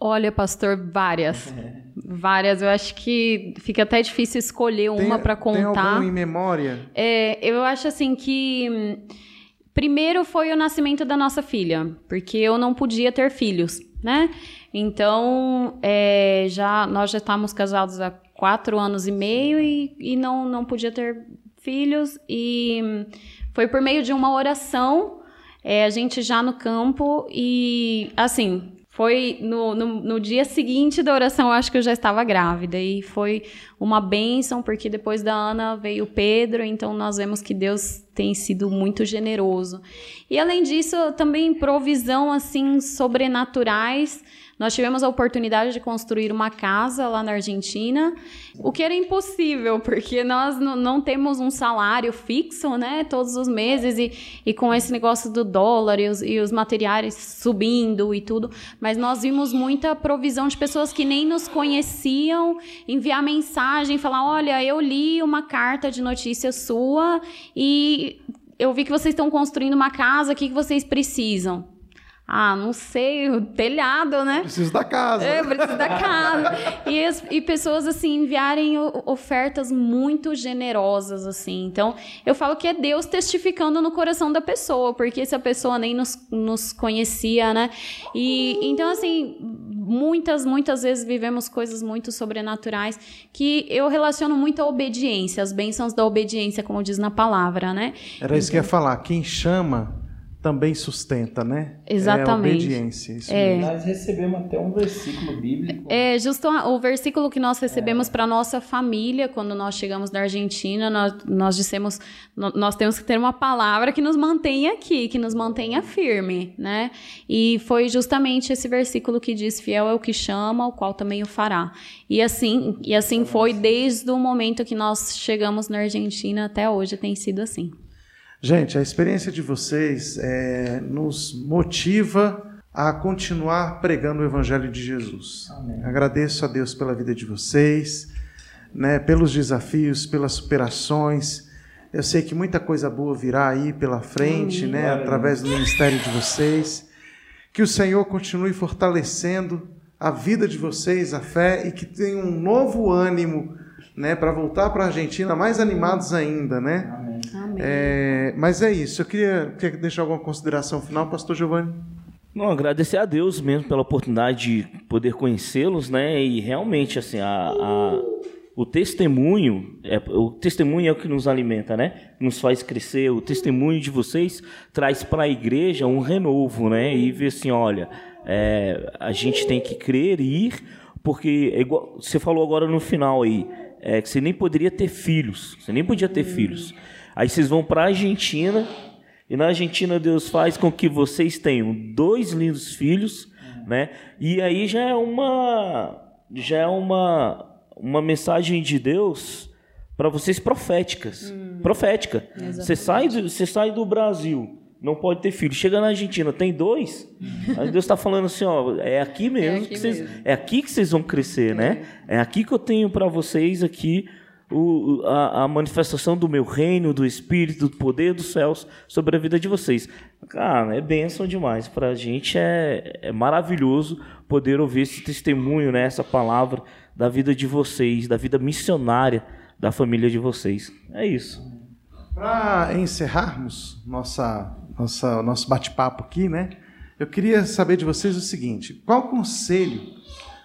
Olha, pastor, várias. (laughs) Várias. Eu acho que fica até difícil escolher uma para Tem contar. algum em memória? É, eu acho assim que hum, primeiro foi o nascimento da nossa filha, porque eu não podia ter filhos, né? Então é, já nós já estávamos casados há quatro anos e meio e, e não não podia ter filhos e hum, foi por meio de uma oração é, a gente já no campo e assim foi no, no, no dia seguinte da oração, eu acho que eu já estava grávida. E foi uma bênção, porque depois da Ana veio Pedro, então nós vemos que Deus tem sido muito generoso. E além disso, também provisão assim sobrenaturais. Nós tivemos a oportunidade de construir uma casa lá na Argentina, o que era impossível, porque nós não temos um salário fixo, né, todos os meses, e, e com esse negócio do dólar e os, e os materiais subindo e tudo, mas nós vimos muita provisão de pessoas que nem nos conheciam, enviar mensagem, falar, olha, eu li uma carta de notícia sua e eu vi que vocês estão construindo uma casa, o que, que vocês precisam? Ah, não sei, o telhado, né? Preciso da casa. É, preciso da casa. (laughs) E, as- e pessoas, assim, enviarem ofertas muito generosas, assim. Então, eu falo que é Deus testificando no coração da pessoa, porque se a pessoa nem nos, nos conhecia, né? E, então, assim, muitas, muitas vezes vivemos coisas muito sobrenaturais que eu relaciono muito à obediência, as bênçãos da obediência, como diz na palavra, né? Era isso que eu ia falar. Quem chama também sustenta, né? Exatamente. É obediência. Isso É. mesmo. Nós recebemos até um versículo bíblico. É justo o versículo que nós recebemos para nossa família quando nós chegamos na Argentina. Nós, nós dissemos, nós temos que ter uma palavra que nos mantenha aqui, que nos mantenha firme, né? E foi justamente esse versículo que diz: "Fiel é o que chama, o qual também o fará". E assim, e assim foi desde o momento que nós chegamos na Argentina até hoje tem sido assim. Gente, a experiência de vocês é, nos motiva a continuar pregando o Evangelho de Jesus. Amém. Agradeço a Deus pela vida de vocês, né, pelos desafios, pelas superações. Eu sei que muita coisa boa virá aí pela frente, né, Glória a através do ministério de vocês. Que o Senhor continue fortalecendo a vida de vocês, a fé, e que tenham um novo ânimo né, para voltar para a Argentina mais animados ainda, né? Amém. Amém. É, mas é isso. Eu queria, queria deixar alguma consideração final, Pastor Giovanni. Não, agradecer a Deus mesmo pela oportunidade de poder conhecê-los, né? E realmente, assim, a, a- o testemunho, é, o testemunho é o que nos alimenta, né? Nos faz crescer. O testemunho de vocês traz para a igreja um renovo, né? E ver assim, olha, é, a gente tem que crer e ir, porque é igual, você falou agora no final aí, é, que você nem poderia ter filhos, você nem podia ter filhos. Aí vocês vão para a Argentina e na Argentina Deus faz com que vocês tenham dois lindos filhos, né? E aí já é uma já é uma uma mensagem de Deus para vocês proféticas, profética. Você sai do você sai do Brasil, não pode ter filho. Chega na Argentina, tem dois. (laughs) Aí Deus está falando assim, ó, é aqui mesmo aqui que vocês é aqui que vocês vão crescer, né? É aqui que eu tenho para vocês aqui o, a, a manifestação do meu reino, do Espírito, do poder dos céus sobre a vida de vocês. Cara, é bênção demais. Para a gente é, é maravilhoso poder ouvir esse testemunho, né? Essa palavra da vida de vocês, da vida missionária da família de vocês. É isso. Para encerrarmos nossa, nossa, nosso bate-papo aqui, né? Eu queria saber de vocês o seguinte: qual conselho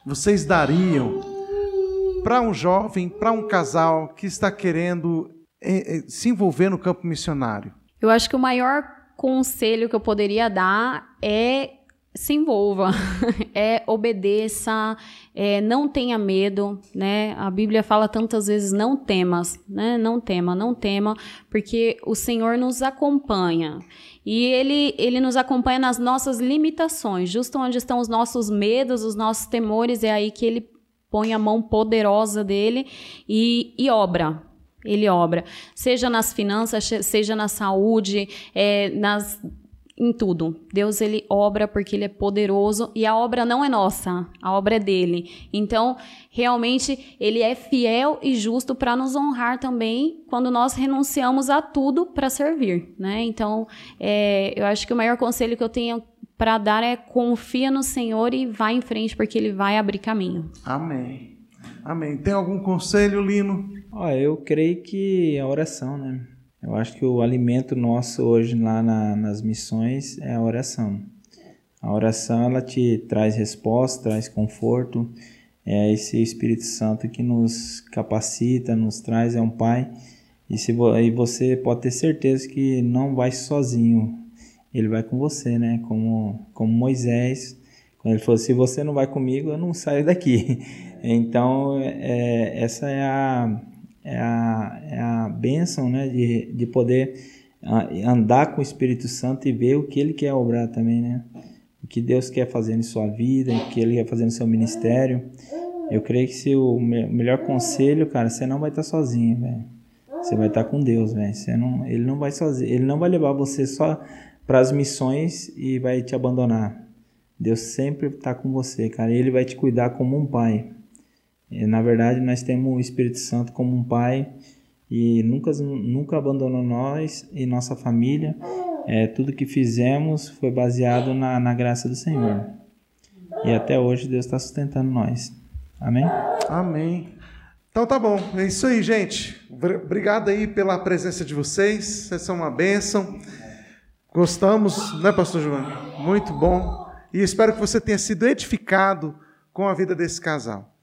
vocês dariam para um jovem, para um casal que está querendo eh, eh, se envolver no campo missionário? Eu acho que o maior conselho que eu poderia dar é se envolva, (laughs) é obedeça, é, não tenha medo, né? A Bíblia fala tantas vezes não temas, né? Não tema, não tema, porque o Senhor nos acompanha. E ele, ele nos acompanha nas nossas limitações, justo onde estão os nossos medos, os nossos temores, é aí que ele põe a mão poderosa dele e, e obra. Ele obra, seja nas finanças, se- seja na saúde, é, nas em tudo. Deus ele obra porque ele é poderoso e a obra não é nossa, a obra é dele. Então, realmente ele é fiel e justo para nos honrar também quando nós renunciamos a tudo para servir, né? Então, é, eu acho que o maior conselho que eu tenho para dar é confia no Senhor e vai em frente porque ele vai abrir caminho. Amém. Amém. Tem algum conselho, Lino? Ó, eu creio que a oração, né? Eu acho que o alimento nosso hoje lá na- nas missões é a oração. A oração ela te traz resposta, traz conforto. É esse Espírito Santo que nos capacita, nos traz, é um Pai. E, se e você pode ter certeza que não vai sozinho. Ele vai com você, né? Como, como Moisés, quando ele falou: se você não vai comigo, eu não saio daqui. (laughs) Então, é, essa é a, é a, é a bênção, né? De, de poder ah, andar com o Espírito Santo e ver o que ele quer obrar também, né? O que Deus quer fazer em sua vida, o que ele quer fazer no seu ministério. Eu creio que se o me- melhor conselho, cara, você não vai estar sozinho, velho. Você vai estar com Deus, velho. Você não, ele não vai sozinho, ele não vai levar você só para as missões e vai te abandonar. Deus sempre está com você, cara. Ele vai te cuidar como um pai. E, na verdade, nós temos o Espírito Santo como um pai e nunca, nunca abandonou nós e nossa família. É, tudo que fizemos foi baseado na, na graça do Senhor. E até hoje Deus está sustentando nós. Amém? Amém. Então tá bom, é isso aí, gente. Obr- Obrigado aí pela presença de vocês. Vocês são uma bênção. Gostamos, né, Pastor Giovanni? Muito bom. E espero que você tenha sido edificado com a vida desse casal.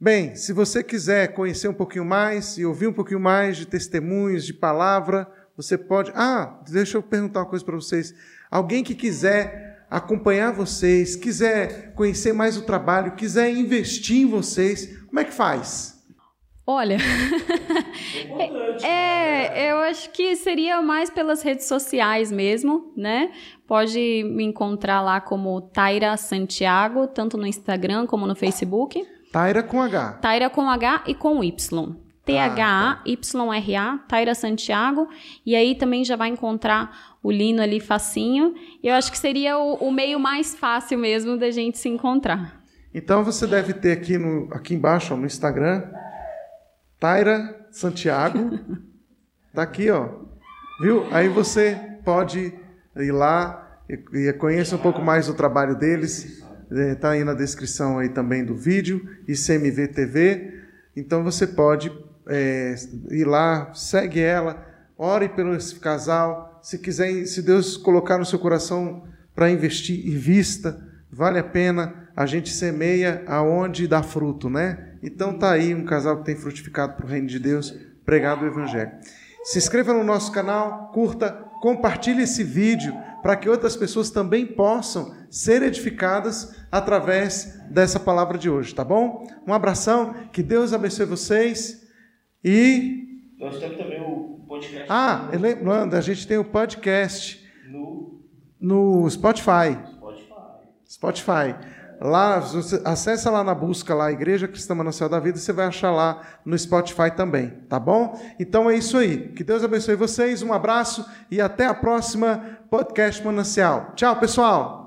Bem, se você quiser conhecer um pouquinho mais e ouvir um pouquinho mais de testemunhos, de palavra, Você pode. Ah, deixa eu perguntar uma coisa para vocês. Alguém que quiser acompanhar vocês, quiser conhecer mais o trabalho, quiser investir em vocês, como é que faz? Olha, (laughs) é, eu acho que seria mais pelas redes sociais mesmo, né? Pode me encontrar lá como Taira Santiago, tanto no Instagram como no Facebook. Taira com H. Taira com H e com Y. T-H-A-Y-R-A, Taira Santiago. E aí também já vai encontrar o Lino ali facinho. Eu acho que seria o, o meio mais fácil mesmo da gente se encontrar. Então você deve ter aqui, no, aqui embaixo, ó, no Instagram, Taira Santiago. Tá aqui, ó. Viu? Aí você pode ir lá e, conheça um pouco mais o trabalho deles. Está aí na descrição aí também do vídeo, ICMV TV. Então você pode é, ir lá, segue ela, ore pelo esse casal. Se quiser, se Deus colocar no seu coração para investir, invista. Vale a pena. A gente semeia aonde dá fruto, né? Então tá aí um casal que tem frutificado para o reino de Deus, pregado o evangelho. Se inscreva no nosso canal, curta, compartilhe esse vídeo para que outras pessoas também possam ser edificadas através dessa palavra de hoje, tá bom? Um abração, que Deus abençoe vocês e. Nós temos também o podcast. Ah, lembrando, a gente tem o podcast no, no Spotify. Spotify. Spotify. Lá, acessa lá na busca lá, Igreja Cristã Manancial da Vida, você vai achar lá no Spotify também, tá bom? Então é isso aí. Que Deus abençoe vocês, um abraço e até a próxima podcast Manancial. Tchau, pessoal!